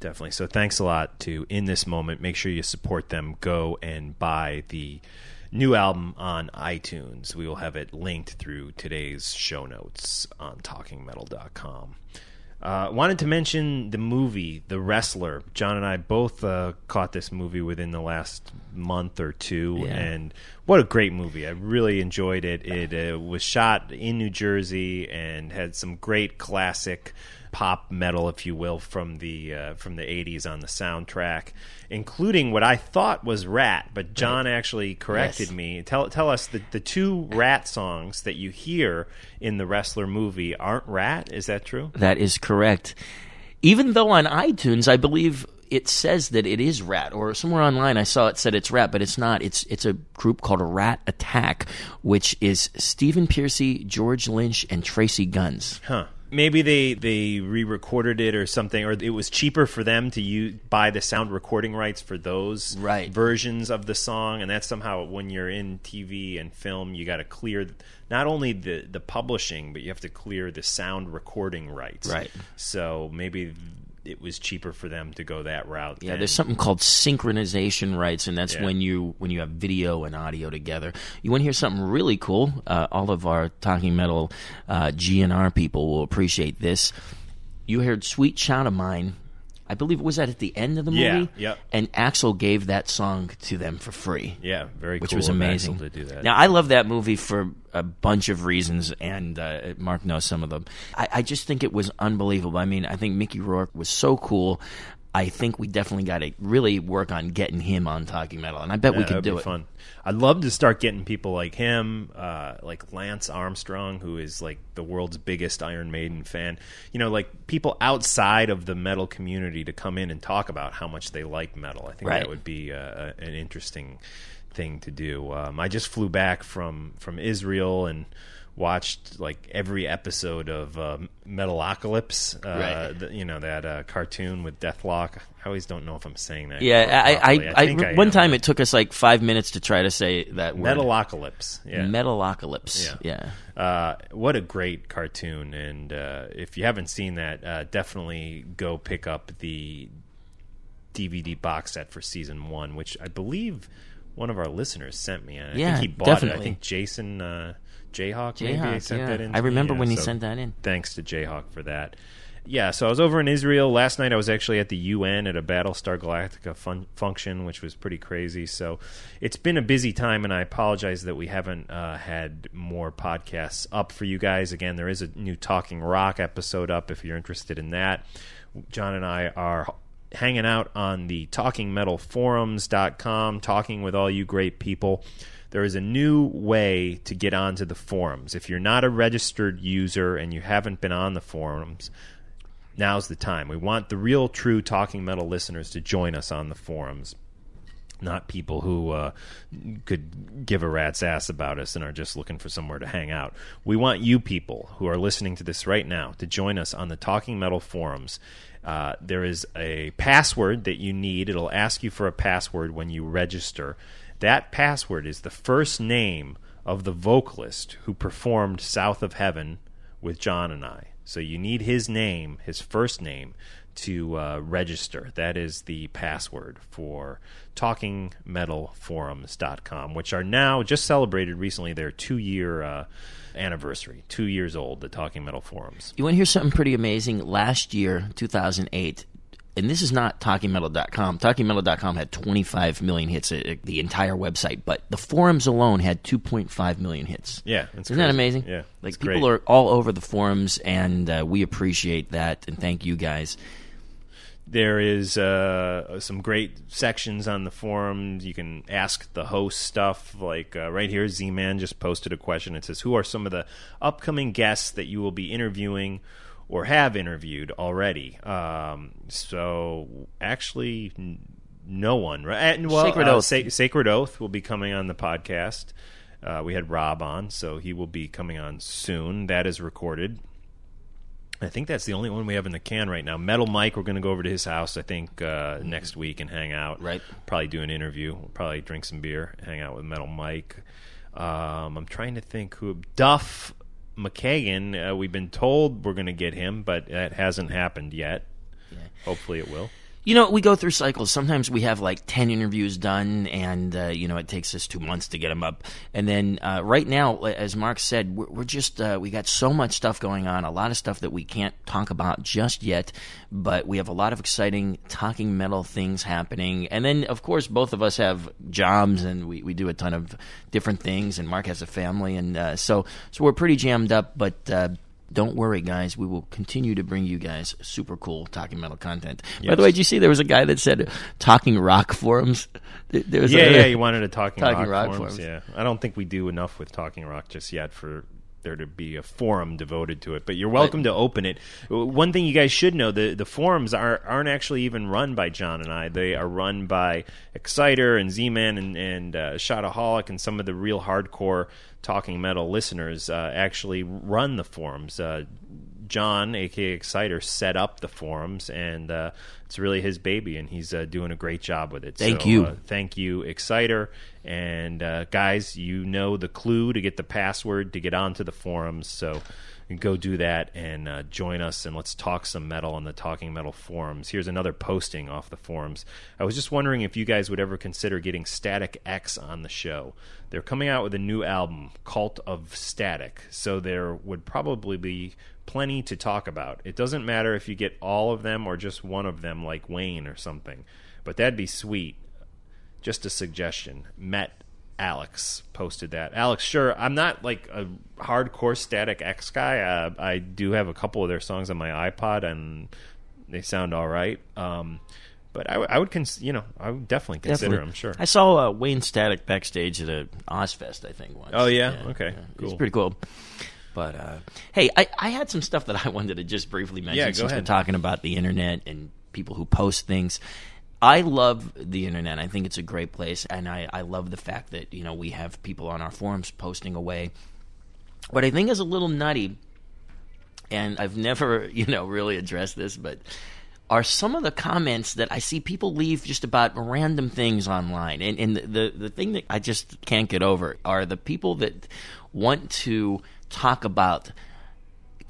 Definitely. So thanks a lot to In This Moment. Make sure you support them. Go and buy the new album on iTunes. We will have it linked through today's show notes on talkingmetal.com. Uh, wanted to mention the movie The Wrestler. John and I both uh, caught this movie within the last month or two, Yeah. and what a great movie! I really enjoyed it. It uh, was shot in New Jersey and had some great classic pop metal, if you will, from the uh, from the '80s on the soundtrack, including what I thought was Ratt, but John actually corrected Yes. me. Tell tell us the the two Ratt songs that you hear in the Wrestler movie aren't Ratt. Is that true? That is correct. Even though on iTunes, I believe it says that it is Ratt, or somewhere online I saw it said it's Ratt, but it's not. It's it's a group called Rat Attack, which is Stephen Pearcy, George Lynch, and Tracii Guns. Huh. Maybe they they re-recorded it or something, or it was cheaper for them to use, buy the sound recording rights for those Right. versions of the song, and that's somehow when you're in TV and film, you got to clear not only the the publishing, but you have to clear the sound recording rights. Right. So maybe it was cheaper for them to go that route. Yeah, than- there's something called synchronization rights, and that's Yeah. when you when you have video and audio together. You want to hear something really cool? Uh, all of our talking metal uh, GNR people will appreciate this. You heard "Sweet Child of Mine." I believe it was that at the end of the movie. Yeah, yep. And Axl gave that song to them for free. Yeah, very which cool was amazing to do that. Now I love that movie for a bunch of reasons, and uh, Mark knows some of them. I, I just think it was unbelievable. I mean, I think Mickey Rourke was so cool. I think we definitely got to really work on getting him on Talking Metal, and I bet we could do be it. Fun. I'd love to start getting people like him, uh, like Lance Armstrong, who is like the world's biggest Iron Maiden fan. You know, like people outside of the metal community to come in and talk about how much they like metal. I think Right. that would be uh, an interesting thing to do. Um, I just flew back from from Israel and watched like every episode of uh, Metalocalypse. Uh, Right. the, you know that uh, cartoon with Dethklok. I always don't know if I'm saying that. Yeah, I. I, I, I one time it took us like five minutes to try to say that word. Metalocalypse. Yeah. Metalocalypse. Yeah. yeah. Uh, what a great cartoon! And uh, if you haven't seen that, uh, definitely go pick up the DVD box set for season one, which I believe one of our listeners sent me. I Yeah, think he bought it. I think Jason uh, Jayhawk maybe Jayhawk, sent yeah. that in. I remember Yeah, when he so sent that in. Thanks to Jayhawk for that. Yeah, so I was over in Israel last night. I was actually at the UN at a Battlestar Galactica fun- function, which was pretty crazy. So it's been a busy time, and I apologize that we haven't uh, had more podcasts up for you guys. Again, there is a new Talking Rock episode up if you're interested in that. John and I are hanging out on the talkingmetalforums.com, talking with all you great people. There is a new way to get onto the forums. If you're not a registered user and you haven't been on the forums, now's the time. We want the real, true Talking Metal listeners to join us on the forums. not people who uh, could give a rat's ass about us and are just looking for somewhere to hang out. We want you people who are listening to this right now to join us on the Talking Metal forums. Uh, there is a password that you need. It'll ask you for a password when you register. That password is the first name of the vocalist who performed South of Heaven with John and I. So you need his name, his first name, to uh, register. That is the password for talkingmetalforums.com, which are now just celebrated recently their two year uh, anniversary. Two years old, the Talking Metal Forums. You want to hear something pretty amazing? Last year, 2008, and this is not talkingmetal.com. Talkingmetal.com had 25 million hits, uh, the entire website, but the forums alone had 2.5 million hits. Yeah, isn't crazy. that amazing? Yeah, like people great. are all over the forums, and uh, we appreciate that, and thank you guys. There is uh, some great sections on the forums. You can ask the host stuff. Like uh, right here, Z Man just posted a question. It says, "Who are some of the upcoming guests that you will be interviewing or have interviewed already?" Um, so actually, no one. Right? And, Well, Sacred uh, Oath. Sa- Sacred Oath will be coming on the podcast. Uh, we had Rob on, so he will be coming on soon. That is recorded. I think that's the only one we have in the can right now. Metal Mike, we're going to go over to his house, I think, uh, next week and hang out. Right. Probably do an interview. We'll probably drink some beer, hang out with Metal Mike. Um, I'm trying to think who. Duff McKagan, uh, we've been told we're going to get him, but that hasn't happened yet. Hopefully it will. You know, we go through cycles. Sometimes we have like 10 interviews done, and, uh, you know, it takes us two months to get them up. And then uh, right now, as Mark said, we're, we're just, uh, we got so much stuff going on, a lot of stuff that we can't talk about just yet, but we have a lot of exciting talking metal things happening. And then, of course, both of us have jobs, and we, we do a ton of different things, and Mark has a family, and uh, so, so we're pretty jammed up, but. Don't worry, guys. We will continue to bring you guys super cool talking metal content. By the way, did you see there was a guy that said talking rock forums? There- was yeah, a, yeah, you wanted a talking, Talking rock, Rock forums. forums. Yeah, I don't think we do enough with talking rock just yet for there to be a forum devoted to it. But you're welcome to open it. One thing you guys should know: the the forums are aren't actually even run by John and I. They are run by Exciter and Z-Man and and uh, Shotaholic and some of the real hardcore talking metal listeners uh, actually run the forums. Uh, John, aka Exciter, set up the forums, and uh, it's really his baby, and he's uh, doing a great job with it. Thank So, you. uh, thank you, Exciter, and uh, guys, you know the clue to get the password to get onto the forums. So go do that and uh, join us, and let's talk some metal on the Talking Metal forums. Here's another posting off the forums. I was just wondering if you guys would ever consider getting Static X on the show. They're coming out with a new album, Cult of Static, so there would probably be plenty to talk about. It doesn't matter if you get all of them or just one of them, like Wayne or something, but that'd be sweet. Just a suggestion. Met Alex posted that. Alex, sure. I'm not like a hardcore Static X guy. Uh, I do have a couple of their songs on my iPod, and they sound all right. Um, but I, w- I would, cons- you know, I would definitely consider Definitely. them. Sure. I saw uh, Wayne Static backstage at a Ozzfest, I think. Once. Oh, yeah? Okay, It's cool. pretty cool. But uh, hey, I, I had some stuff that I wanted to just briefly mention Yeah, since ahead. we're talking about the internet and people who post things. I love the internet. I think it's a great place, and I, I love the fact that you know we have people on our forums posting away. What I think is a little nutty, and I've never you know really addressed this, but are some of the comments that I see people leave just about random things online. And, and the, the, the thing that I just can't get over are the people that want to talk about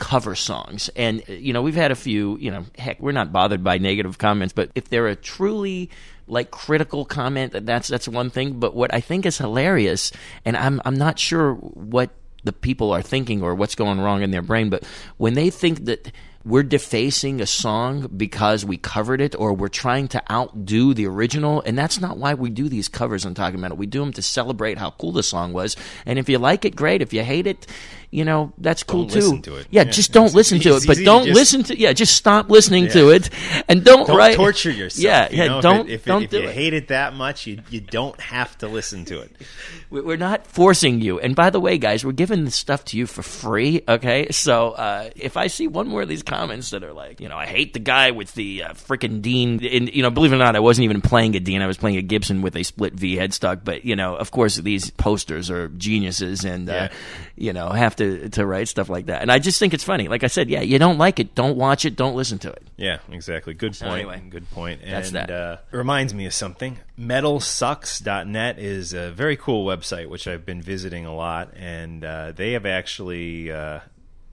cover songs. And, uh, you know, we've had a few, you know, heck, we're not bothered by negative comments, but if they're a truly like critical comment, that's that's one thing. But what I think is hilarious, and I'm I'm not sure what the people are thinking or what's going wrong in their brain, but when they think that we're defacing a song because we covered it or we're trying to outdo the original and that's not why we do these covers on talking about it we do them to celebrate how cool the song was and if you like it great if you hate it you know that's cool Don't too listen to it. yeah, Yeah. just don't It's listen to it but don't listen to yeah just stop listening Yeah. to it and don't, Don't write torture yourself. yeah you yeah know? Don't it- if, it- don't if do you it hate it that much, you you don't have to listen to it. We- We're not forcing you. And by the way, guys, we're giving this stuff to you for free. Okay, so uh, if I see one more of these comments that are like, you know, I hate the guy with the uh, freaking Dean. And, you know, believe it or not, I wasn't even playing a Dean. I was playing a Gibson with a split V headstock. But, you know, of course, these posters are geniuses and, uh, you know, have to, to write stuff like that. And I just think it's funny. Like I said, yeah, you don't like it, don't watch it, don't listen to it. Yeah, exactly. Good So point. anyway, Good point. that's and, that. Uh, reminds me of something. MetalSucks.net is a very cool website which I've been visiting a lot, and uh, they have actually uh,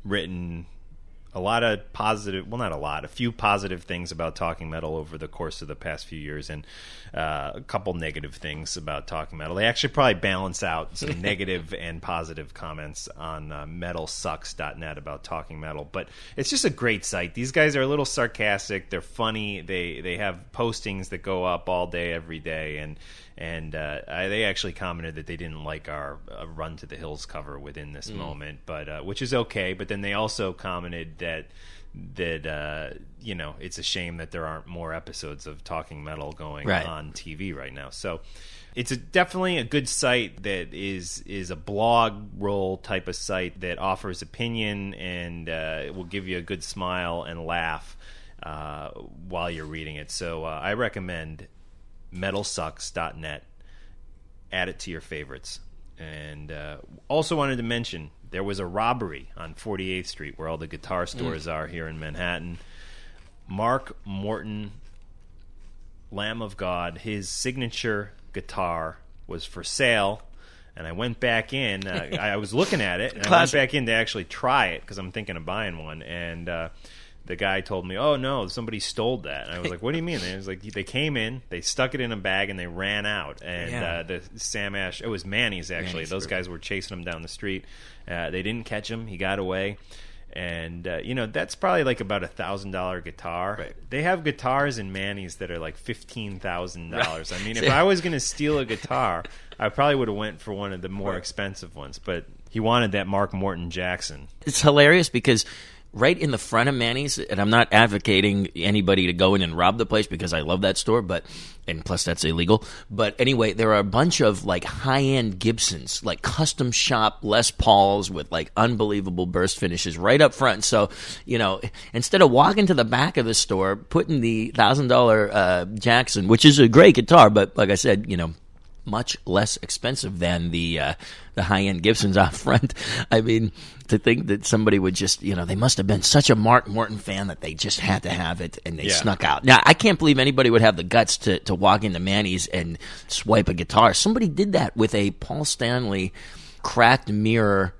written a lot of positive well not a lot a few positive things about talking metal over the course of the past few years and uh, a couple negative things about talking metal. They actually probably balance out some negative and positive comments on uh, metalsucks.net about talking metal but it's just a great site. These guys are a little sarcastic. They're funny. They they have postings that go up all day every day and and uh, I, they actually commented that they didn't like our uh, Run to the Hills cover within this Mm. moment, but uh, which is okay. But then they also commented that that uh, you know it's a shame that there aren't more episodes of Talking Metal going Right. on TV right now. So it's a, definitely a good site that is is a blog roll type of site that offers opinion and uh, it will give you a good smile and laugh uh, while you're reading it. So uh, I recommend metalsucks.net. Add it to your favorites. And uh, also wanted to mention there was a robbery on 48th Street where all the guitar stores are here in Manhattan. Mark Morton, Lamb of God, his signature guitar was for sale. And I went back in. Uh, I I was looking at it, and I went back in to actually try it because I'm thinking of buying one. And uh, the guy told me, "Oh no, somebody stole that." And I was like, "What do you mean?" And it was like they came in, they stuck it in a bag, and they ran out. And Yeah. uh, the Sam Ash, it was Manny's actually. Manny's Those group. guys were chasing him down the street. Uh, they didn't catch him. He got away. And uh, you know that's probably like about a thousand dollar guitar. They have guitars in Manny's that are like fifteen thousand dollars. I mean, if I was going to steal a guitar, I probably would have went for one of the more expensive ones. But he wanted that Mark Morton Jackson. it's hilarious because right in the front of Manny's, and I'm not advocating anybody to go in and rob the place because I love that store, but and plus that's illegal. But anyway, there are a bunch of like high end Gibsons, like custom shop Les Pauls with like unbelievable burst finishes right up front. So you know, instead of walking to the back of the store, putting the thousand dollar uh, Jackson, which is a great guitar, but like I said, you know much less expensive than the uh, the high end Gibsons out front. I mean, to think that somebody would just you know they must have been such a Mark Morton fan that they just had to have it and they Yeah. snuck out. Now I can't believe anybody would have the guts to to walk into Manny's and swipe a guitar. Somebody did that with a Paul Stanley cracked mirror.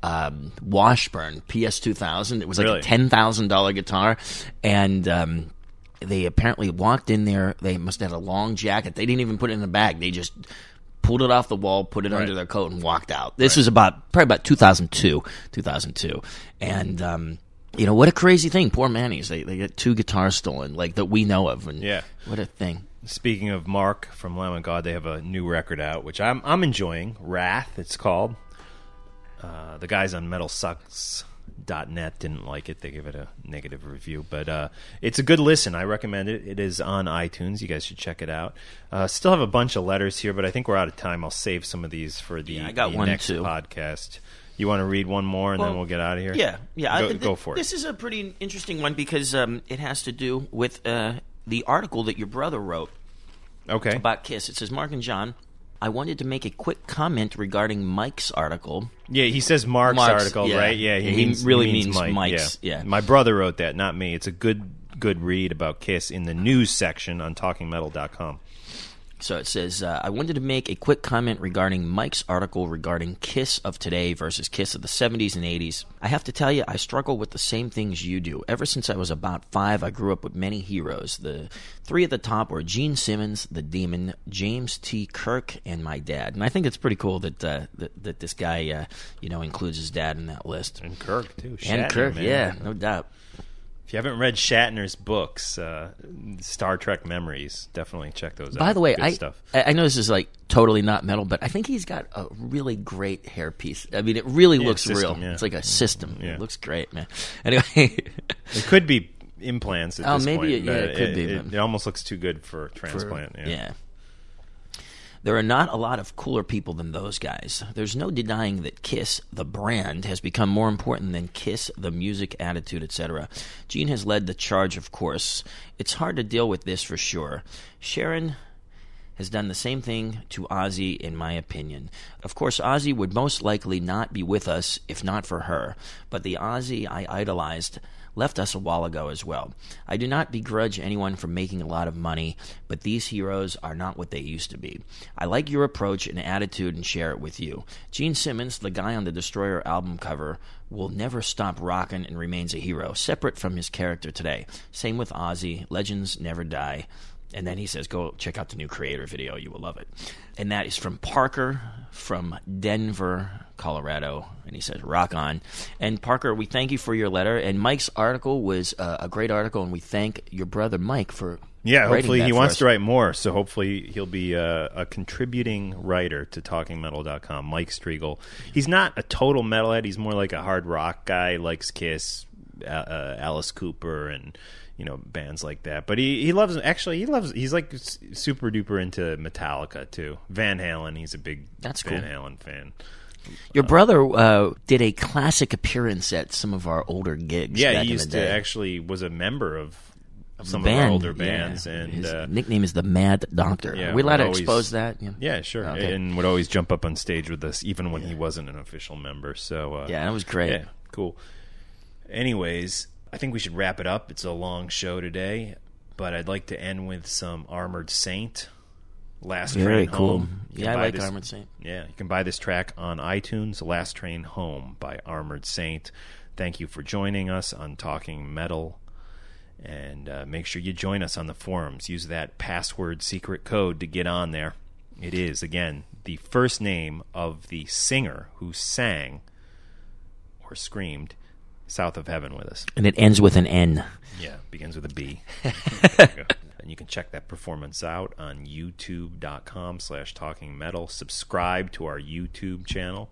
Um, Washburn PS two thousand. It was like Really? a ten thousand dollar guitar, and um, they apparently walked in there. They must have had a long jacket. They didn't even put it in a bag. They just pulled it off the wall, put it under their coat, and walked out. This was about probably about 2002, 2002, and um, you know what a crazy thing. Poor Manny's. They they get two guitars stolen, like that we know of, and Yeah. what a thing. Speaking of Mark from Lamb of God, they have a new record out, which I'm I'm enjoying. Wrath, it's called. Uh, the guys on MetalSucks.net didn't like it; they gave it a negative review. But uh, it's a good listen. I recommend it. It is on iTunes. You guys should check it out. Uh, still have a bunch of letters here, but I think we're out of time. I'll save some of these for the, Yeah, I got the one, next too. podcast. You want to read one more, and then Well, we'll get out of here. Yeah, yeah. Go, I, th- go for it. This is a pretty interesting one because um, it has to do with uh, the article that your brother wrote. Okay. About Kiss. It says, Mark and John, I wanted to make a quick comment regarding Mike's article. Yeah, he says Mark's, Mark's, article, yeah. right? Yeah, he, He means, really means, means Mike. Mike's, yeah. My brother wrote that, not me. It's a good good read about Kiss in the news section on talkingmetal.com. So it says, uh, I wanted to make a quick comment regarding Mike's article regarding Kiss of today versus Kiss of the 70s and 80s. I have to tell you, I struggle with the same things you do. Ever since I was about five, I grew up with many heroes. The three at the top were Gene Simmons, the Demon, James T. Kirk, and my dad. And I think it's pretty cool that uh, that, that this guy, uh, you know, includes his dad in that list. And Kirk, too. and Kirk, man. yeah, no doubt. If you haven't read Shatner's books, uh, Star Trek Memories, definitely check those out. By the way, Good I stuff. I know this is like totally not metal, but I think he's got a really great hairpiece. I mean, it really Yeah, looks system, real. yeah. It's like a system. Yeah. It looks great, man. Anyway, It could be implants at Oh, this maybe point. it- yeah, it could be, It, it almost looks too good for transplant. For- yeah. There are not a lot of cooler people than those guys. There's no denying that Kiss, the brand, has become more important than Kiss, the music, attitude, etc. Gene has led the charge, of course. It's hard to deal with this for sure. Sharon has done the same thing to Ozzy, in my opinion. Of course, Ozzy would most likely not be with us if not for her, but the Ozzy I idolized left us a while ago as well. I do not begrudge anyone for making a lot of money, but these heroes are not what they used to be. I like your approach and attitude and share it with you. Gene Simmons, the guy on the Destroyer album cover, will never stop rocking and remains a hero, separate from his character today. Same with Ozzy. Legends never die. And then he says, Go check out the new Kreator video. You will love it. And that is from Parker from Denver, Colorado. And he says, Rock on. And Parker, we thank you for your letter. And Mike's article was uh, a great article. And we thank your brother Mike for. Yeah, hopefully he wants us. to write more. So hopefully he'll be a, a contributing writer to TalkingMetal.com. Mike Strigl. He's not a total metalhead. He's more like a hard rock guy. Likes Kiss, uh, Alice Cooper, and you know bands like that. But he he loves actually he loves he's like super duper into Metallica too. Van Halen. He's a big That's Van cool. Halen fan. Your brother uh, did a classic appearance at some of our older gigs. Yeah, he used to actually was a member of some band, of our older yeah. bands, and His uh, nickname is the Mad Doctor. Yeah, Are we allowed to always- expose that? Yeah, Yeah, sure. Okay. And would always jump up on stage with us, even when he wasn't an official member. So uh, Yeah, that was great. Yeah, cool. Anyways, I think we should wrap it up. It's a long show today, but I'd like to end with some Armored Saint. Last Very Train cool. Home. You can Yeah, I buy like this- Armored Saint. Yeah, you can buy this track on iTunes. Last Train Home by Armored Saint. Thank you for joining us on Talking Metal. And uh, make sure you join us on the forums. Use that password secret code to get on there. It is, again, the first name of the singer who sang or screamed South of Heaven with us. And it ends with an N. Yeah, begins with a B. You and you can check that performance out on youtube.com slash talking metal. Subscribe to our YouTube channel.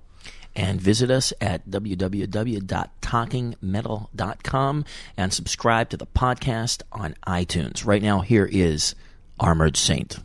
and visit us at www.talkingmetal.com and subscribe to the podcast on iTunes. Right now, here is Armored Saint.